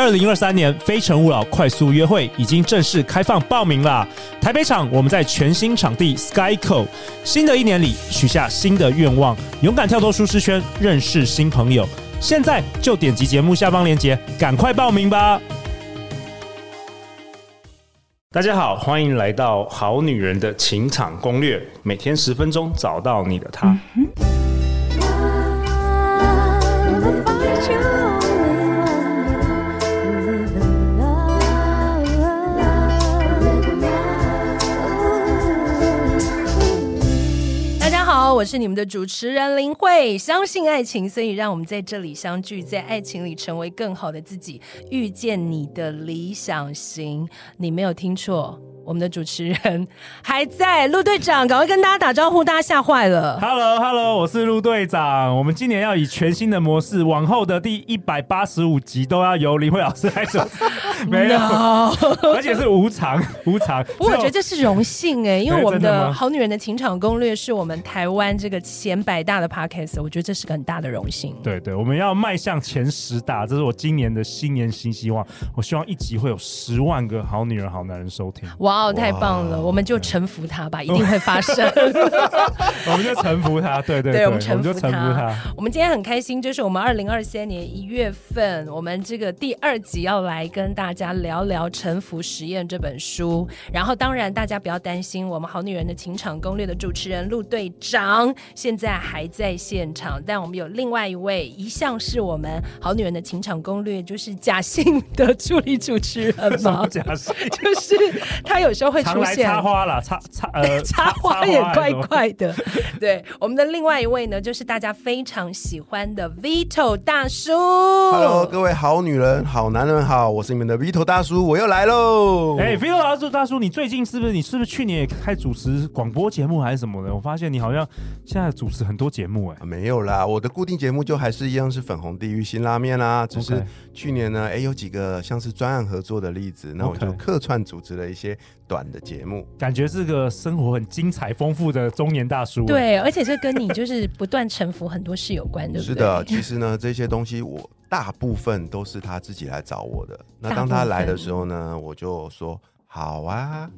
二零二三年非诚勿扰快速约会已经正式开放报名啦！台北场我们在全新场地 Skyco，新的一年里许下新的愿望，勇敢跳脱舒适圈，认识新朋友。现在就点击节目下方链接，赶快报名吧！大家好，欢迎来到《好女人的情场攻略》，每天十分钟，找到你的他。嗯我是你们的主持人林慧，相信爱情，所以让我们在这里相聚，在爱情里成为更好的自己，遇见你的理想型。你没有听错。我们的主持人还在，陆队长，赶快跟大家打招呼，大家吓坏了。Hello，Hello，我是陆队长。我们今年要以全新的模式，往后的第一百八十五集都要由林慧老师来主持，没有而且是无偿，无偿。不过我觉得这是荣幸哎，因为我们的好女人的情场攻略是我们台湾这个前百大的 Podcast，我觉得这是个很大的荣幸。对对，我们要迈向前十大，这是我今年的新年新希望。我希望一集会有十万个好女人、好男人收听。哇！哦，太棒了！我们就臣服他吧，一定会发生。我们就臣服他，对对对，我们臣服他。我们今天很开心，就是我们二零二三年一月份，我们这个第二集要来跟大家聊聊《臣服实验》这本书。然后，当然大家不要担心，我们好女人的情场攻略的主持人陆队长现在还在现场，但我们有另外一位，一向是我们好女人的情场攻略就是假性的 助理主持人嘛，假性 就是他有。有时候会出现插花啦，插插呃 插花也怪怪的。对，我们的另外一位呢，就是大家非常喜欢的 Vito 大叔。Hello，各位好女人、好男人好，我是你们的 Vito 大叔，我又来喽。哎、hey，Vito 大叔，大叔，你最近是不是你是不是去年也开主持广播节目还是什么的？我发现你好像现在主持很多节目哎、啊。没有啦，我的固定节目就还是一样是粉红地狱新拉面啦。只是去年呢，哎、欸，有几个像是专案合作的例子，那我就客串主持了一些。短的节目，感觉是个生活很精彩丰富的中年大叔。对，而且这跟你就是不断臣服很多事有关，对不对？是的，其实呢，这些东西我大部分都是他自己来找我的。那当他来的时候呢，我就说。好啊，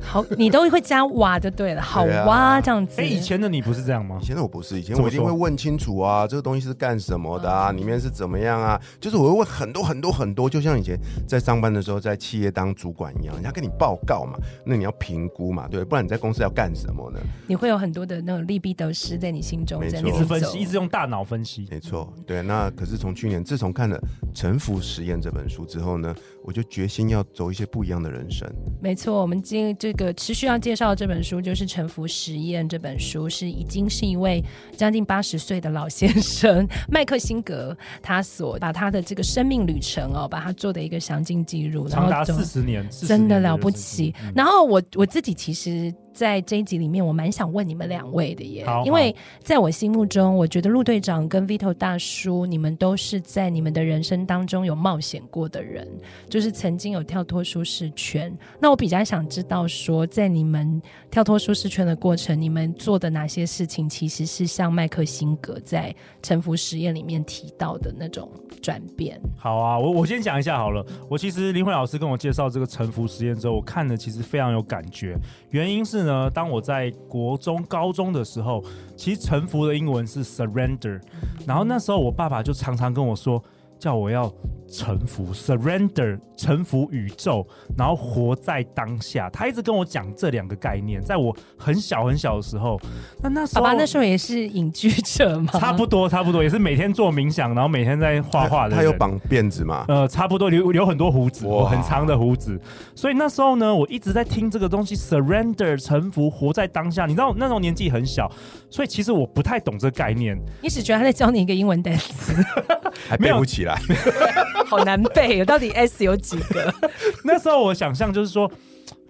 好，你都会加哇就对了，好哇、啊、这样子。哎、欸，以前的你不是这样吗？以前的我不是，以前我一定会问清楚啊，这个东西是干什么的啊，里面是怎么样啊？就是我会问很多很多很多，就像以前在上班的时候，在企业当主管一样，人家跟你报告嘛，那你要评估嘛，对，不然你在公司要干什么呢？你会有很多的那种利弊得失在你心中，没错，一直分析，一直用大脑分析，没错，对。那可是从去年，自从看了《沉浮实验》这本书之后呢，我就决心要走一些不一样的人生。没错，我们今这个持续要介绍的这本书就是《沉浮实验》这本书，是已经是一位将近八十岁的老先生麦克辛格，他所把他的这个生命旅程哦，把他做的一个详尽记录，长达四十年，真的了不起。嗯、然后我我自己其实。在这一集里面，我蛮想问你们两位的耶，因为在我心目中，我觉得陆队长跟 Vito 大叔，你们都是在你们的人生当中有冒险过的人，就是曾经有跳脱舒适圈。那我比较想知道说，在你们跳脱舒适圈的过程，你们做的哪些事情，其实是像麦克辛格在《沉浮实验》里面提到的那种转变？好啊，我我先讲一下好了。我其实林慧老师跟我介绍这个《沉浮实验》之后，我看了其实非常有感觉，原因是。呢，当我在国中、高中的时候，其实臣服的英文是 surrender，然后那时候我爸爸就常常跟我说，叫我要。臣服，surrender，臣服宇宙，然后活在当下。他一直跟我讲这两个概念，在我很小很小的时候，那那时候，爸爸那时候也是隐居者吗？差不多，差不多，也是每天做冥想，然后每天在画画的。他有绑辫子吗？呃，差不多，留留很多胡子，很长的胡子。所以那时候呢，我一直在听这个东西，surrender，臣服，活在当下。你知道那时候年纪很小，所以其实我不太懂这个概念。你只觉得他在教你一个英文单词，还背不起来。好难背，到底 S 有几个？那时候我想象就是说，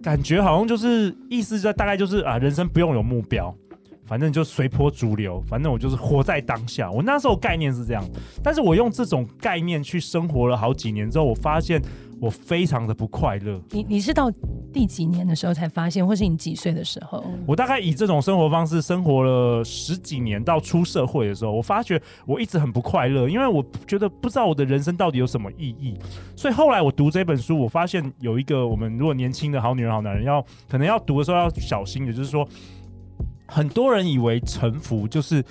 感觉好像就是意思在大概就是啊，人生不用有目标，反正就随波逐流，反正我就是活在当下。我那时候概念是这样，但是我用这种概念去生活了好几年之后，我发现我非常的不快乐。你你是到第几年的时候才发现，或是你几岁的时候？我大概以这种生活方式生活了十几年，到出社会的时候，我发觉我一直很不快乐，因为我觉得不知道我的人生到底有什么意义。所以后来我读这本书，我发现有一个我们如果年轻的好女人、好男人要可能要读的时候要小心的，就是说，很多人以为臣服就是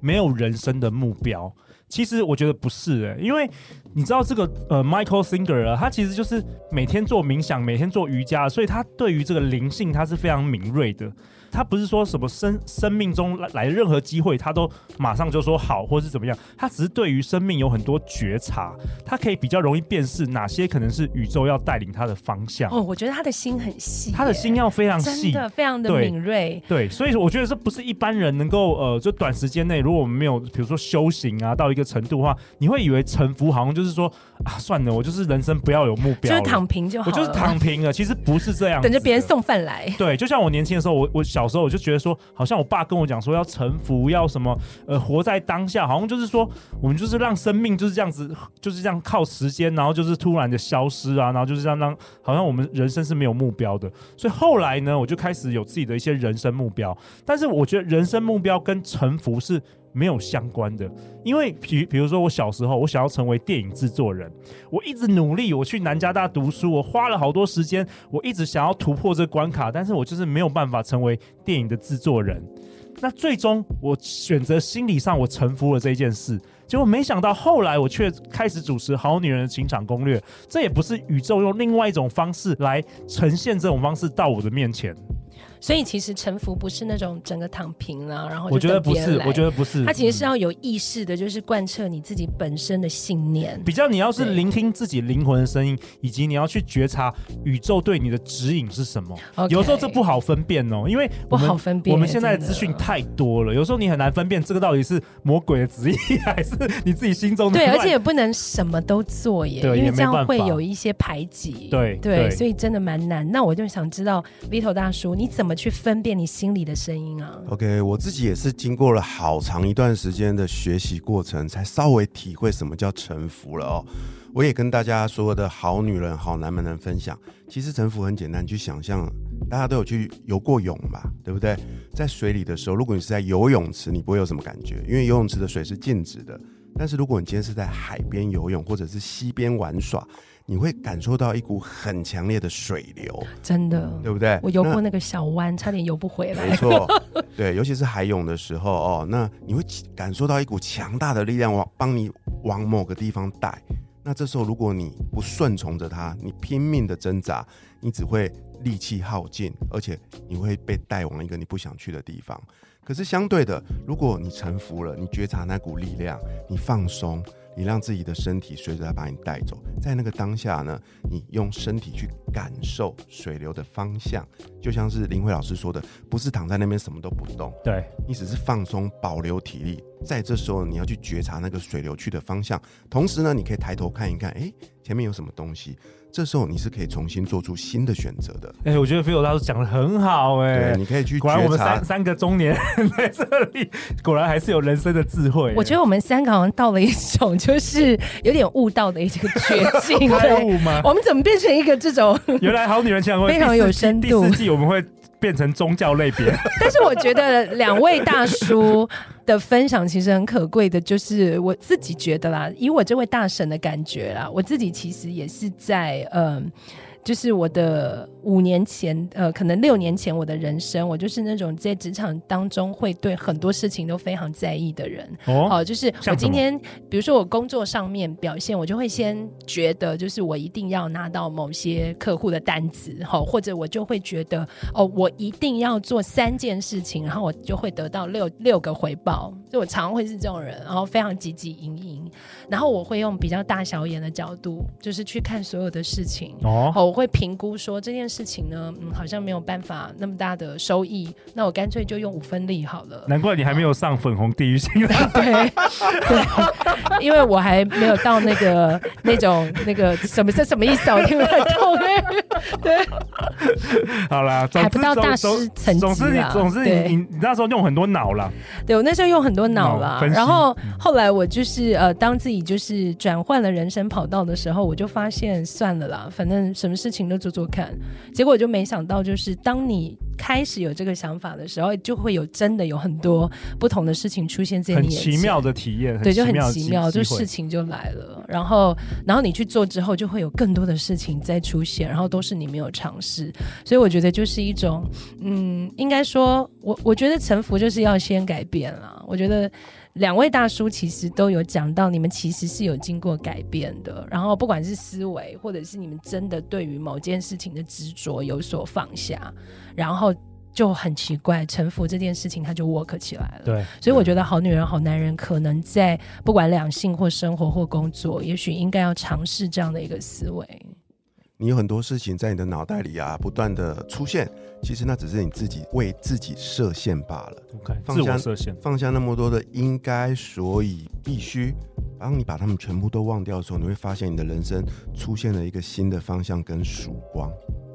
没有人生的目标。其实我觉得不是诶、因为你知道这个呃，Michael Singer 啊，他其实就是每天做冥想，每天做瑜伽，所以他对于这个灵性他是非常敏锐的。他不是说什么生生命中来来任何机会，他都马上就说好，或是怎么样。他只是对于生命有很多觉察，他可以比较容易辨识哪些可能是宇宙要带领他的方向。哦，我觉得他的心很细，他的心要非常细，真的非常的敏锐。对，所以我觉得这不是一般人能够呃，就短时间内，如果我们没有比如说修行啊到一个程度的话，你会以为臣服好像就是说啊，算了，我就是人生不要有目标，就是躺平就好，我就是躺平了。其实不是这样，等着别人送饭来。对，就像我年轻的时候，我我。小时候我就觉得说，好像我爸跟我讲说要臣服，要什么呃活在当下，好像就是说我们就是让生命就是这样子，就是这样靠时间，然后就是突然的消失啊，然后就是这样让好像我们人生是没有目标的。所以后来呢，我就开始有自己的一些人生目标，但是我觉得人生目标跟臣服是。没有相关的，因为比比如说我小时候，我想要成为电影制作人，我一直努力，我去南加大读书，我花了好多时间，我一直想要突破这关卡，但是我就是没有办法成为电影的制作人。那最终我选择心理上我臣服了这件事，结果没想到后来我却开始主持《好女人的情场攻略》，这也不是宇宙用另外一种方式来呈现这种方式到我的面前。所以其实臣服不是那种整个躺平了，然后我觉得不是，我觉得不是，它其实是要有意识的，就是贯彻你自己本身的信念。比较你要是聆听自己灵魂的声音，以及你要去觉察宇宙对你的指引是什么。Okay, 有时候这不好分辨哦，因为不好分辨。我们现在的资讯太多了，有时候你很难分辨这个到底是魔鬼的旨意，还是你自己心中的。对，而且也不能什么都做耶，对，因为这样会有一些排挤。对对，所以真的蛮难。那我就想知道，Vito 大叔，你怎么？怎么去分辨你心里的声音啊？OK，我自己也是经过了好长一段时间的学习过程，才稍微体会什么叫臣服了哦。我也跟大家所有的好女人、好男人分享，其实臣服很简单，你去想象，大家都有去游过泳嘛，对不对？在水里的时候，如果你是在游泳池，你不会有什么感觉，因为游泳池的水是静止的。但是如果你今天是在海边游泳，或者是溪边玩耍，你会感受到一股很强烈的水流，真的，对不对？我游过那个小湾，差点游不回来。没错，对，尤其是海泳的时候哦，那你会感受到一股强大的力量往帮你往某个地方带。那这时候如果你不顺从着它，你拼命的挣扎，你只会力气耗尽，而且你会被带往一个你不想去的地方。可是相对的，如果你臣服了，你觉察那股力量，你放松。你让自己的身体随着它把你带走，在那个当下呢，你用身体去感受水流的方向，就像是林慧老师说的，不是躺在那边什么都不动，对，你只是放松，保留体力，在这时候你要去觉察那个水流去的方向，同时呢，你可以抬头看一看，哎，前面有什么东西。这时候你是可以重新做出新的选择的。哎、欸，我觉得 Vito 大叔讲的很好、欸，哎，对，你可以去。果然我们三三个中年人在这里，果然还是有人生的智慧、欸。我觉得我们三个好像到了一种就是有点悟道的一个绝境。开悟吗？我们怎么变成一个这种？原来好女人情场非常有深度。第四季我们会。变成宗教类别，但是我觉得两位大叔的分享其实很可贵的，就是我自己觉得啦，以我这位大神的感觉啦，我自己其实也是在嗯。就是我的五年前，呃，可能六年前，我的人生，我就是那种在职场当中会对很多事情都非常在意的人。哦，呃、就是我今天，比如说我工作上面表现，我就会先觉得，就是我一定要拿到某些客户的单子，好，或者我就会觉得，哦，我一定要做三件事情，然后我就会得到六六个回报。就我常会是这种人，然后非常汲汲营营，然后我会用比较大小眼的角度，就是去看所有的事情。哦，我会评估说这件事情呢，嗯，好像没有办法那么大的收益，那我干脆就用五分力好了。难怪你还没有上粉红地狱星。对对，因为我还没有到那个那种那个什么这什么意思？我听不太懂。对，好啦，还不到大师层级。总之你总之你你那时候用很多脑了。对，我那时候用很多脑了。然后后来我就是呃，当自己就是转换了人生跑道的时候，我就发现算了啦，反正什么事情都做做看。结果就没想到，就是当你开始有这个想法的时候，就会有真的有很多不同的事情出现在你眼前。很奇妙的体验，对，就很奇妙，就事情就来了。然后然后你去做之后，就会有更多的事情再出现，然后都是你没有尝试。所以我觉得就是一种，嗯，应该说我我觉得臣服就是要先改变了。我觉得。两位大叔其实都有讲到，你们其实是有经过改变的。然后不管是思维，或者是你们真的对于某件事情的执着有所放下，然后就很奇怪，臣服这件事情它就 work 起来了。对，所以我觉得好女人、好男人可能在不管两性或生活或工作，也许应该要尝试这样的一个思维。你有很多事情在你的脑袋里啊，不断的出现，其实那只是你自己为自己设限罢了。OK，放下设限，放下那么多的应该、所以、必须，当你把他们全部都忘掉的时候，你会发现你的人生出现了一个新的方向跟曙光。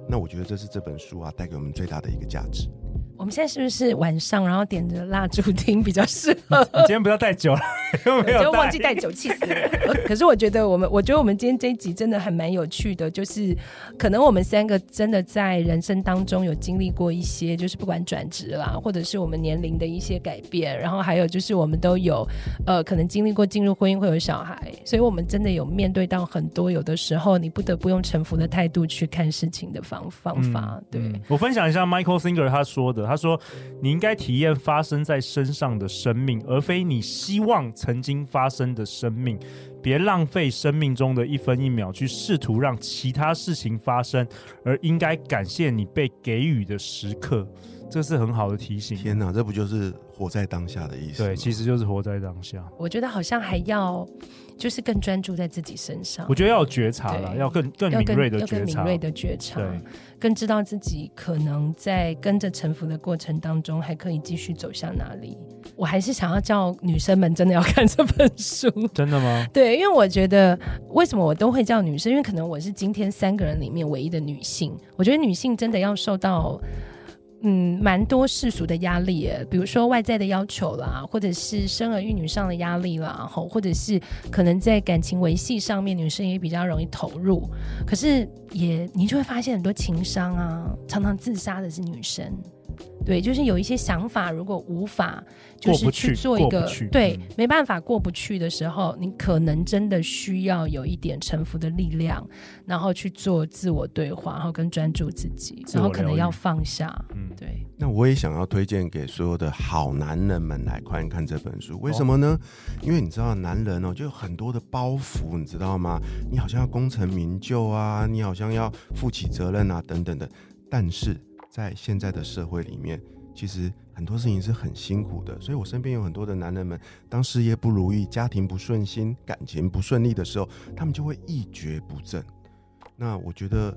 那我觉得这是这本书啊带给我们最大的一个价值。我们现在是不是晚上，然后点着蜡烛听比较适合？你 今天不要带酒了，又没有就忘记带酒，气死了。可是我觉得我们，我觉得我们今天这一集真的还蛮有趣的，就是可能我们三个真的在人生当中有经历过一些，就是不管转职啦，或者是我们年龄的一些改变，然后还有就是我们都有呃可能经历过进入婚姻会有小孩，所以我们真的有面对到很多有的时候你不得不用臣服的态度去看事情的方方法。嗯、对、嗯、我分享一下 Michael Singer 他说的。他说：“你应该体验发生在身上的生命，而非你希望曾经发生的生命。别浪费生命中的一分一秒去试图让其他事情发生，而应该感谢你被给予的时刻。”这是很好的提醒。天哪，这不就是活在当下的意思？对，其实就是活在当下。我觉得好像还要。就是更专注在自己身上，我觉得要有觉察了，要更更敏锐的觉察，敏锐的觉察，对，更知道自己可能在跟着沉浮的过程当中，还可以继续走向哪里。我还是想要叫女生们真的要看这本书，真的吗？对，因为我觉得为什么我都会叫女生，因为可能我是今天三个人里面唯一的女性，我觉得女性真的要受到。嗯，蛮多世俗的压力，比如说外在的要求啦，或者是生儿育女上的压力啦，吼，或者是可能在感情维系上面，女生也比较容易投入。可是也，你就会发现很多情商啊，常常自杀的是女生。对，就是有一些想法，如果无法就是去做一个对，没办法过不去的时候，你可能真的需要有一点臣服的力量，然后去做自我对话，然后跟专注自己，然后可能要放下。嗯，对。那我也想要推荐给所有的好男人们来看一看这本书，为什么呢？因为你知道，男人哦，就有很多的包袱，你知道吗？你好像要功成名就啊，你好像要负起责任啊，等等的，但是。在现在的社会里面，其实很多事情是很辛苦的。所以我身边有很多的男人们，当事业不如意、家庭不顺心、感情不顺利的时候，他们就会一蹶不振。那我觉得，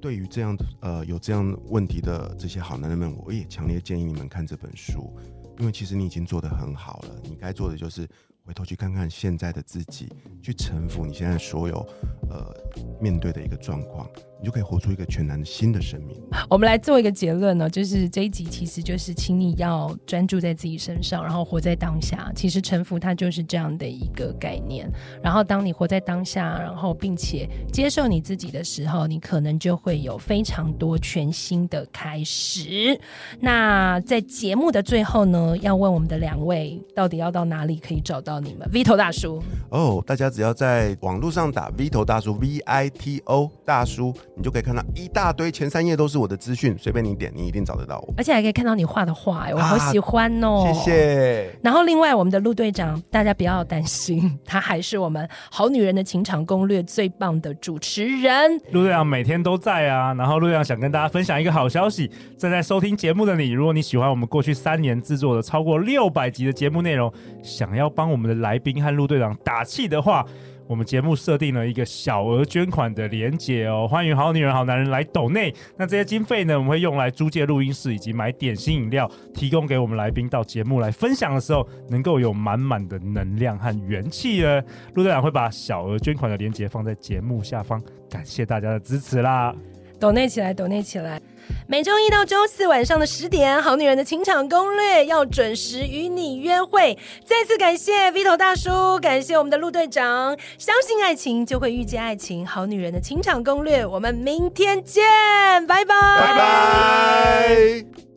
对于这样呃有这样问题的这些好男人们，我也强烈建议你们看这本书，因为其实你已经做得很好了。你该做的就是回头去看看现在的自己，去臣服你现在所有呃面对的一个状况。你就可以活出一个全然新的生命。我们来做一个结论呢，就是这一集其实就是，请你要专注在自己身上，然后活在当下。其实臣服它就是这样的一个概念。然后当你活在当下，然后并且接受你自己的时候，你可能就会有非常多全新的开始。那在节目的最后呢，要问我们的两位，到底要到哪里可以找到你们？Vito 大叔。哦，大家只要在网络上打 Vito 大叔 V I T O 大叔。你就可以看到一大堆，前三页都是我的资讯，随便你点，你一定找得到我。而且还可以看到你画的画，我好喜欢哦、啊！谢谢。然后另外，我们的陆队长，大家不要担心，他还是我们《好女人的情场攻略》最棒的主持人。陆队长每天都在啊。然后陆队长想跟大家分享一个好消息，正在收听节目的你，如果你喜欢我们过去三年制作的超过六百集的节目内容，想要帮我们的来宾和陆队长打气的话。我们节目设定了一个小额捐款的连结哦，欢迎好女人、好男人来抖内。那这些经费呢，我们会用来租借录音室以及买点心饮料，提供给我们来宾到节目来分享的时候，能够有满满的能量和元气呢。陆队长会把小额捐款的连结放在节目下方，感谢大家的支持啦！抖内起来，抖内起来。每周一到周四晚上的十点，《好女人的情场攻略》要准时与你约会。再次感谢 Vito 大叔，感谢我们的陆队长。相信爱情，就会遇见爱情。《好女人的情场攻略》，我们明天见，拜拜，拜拜。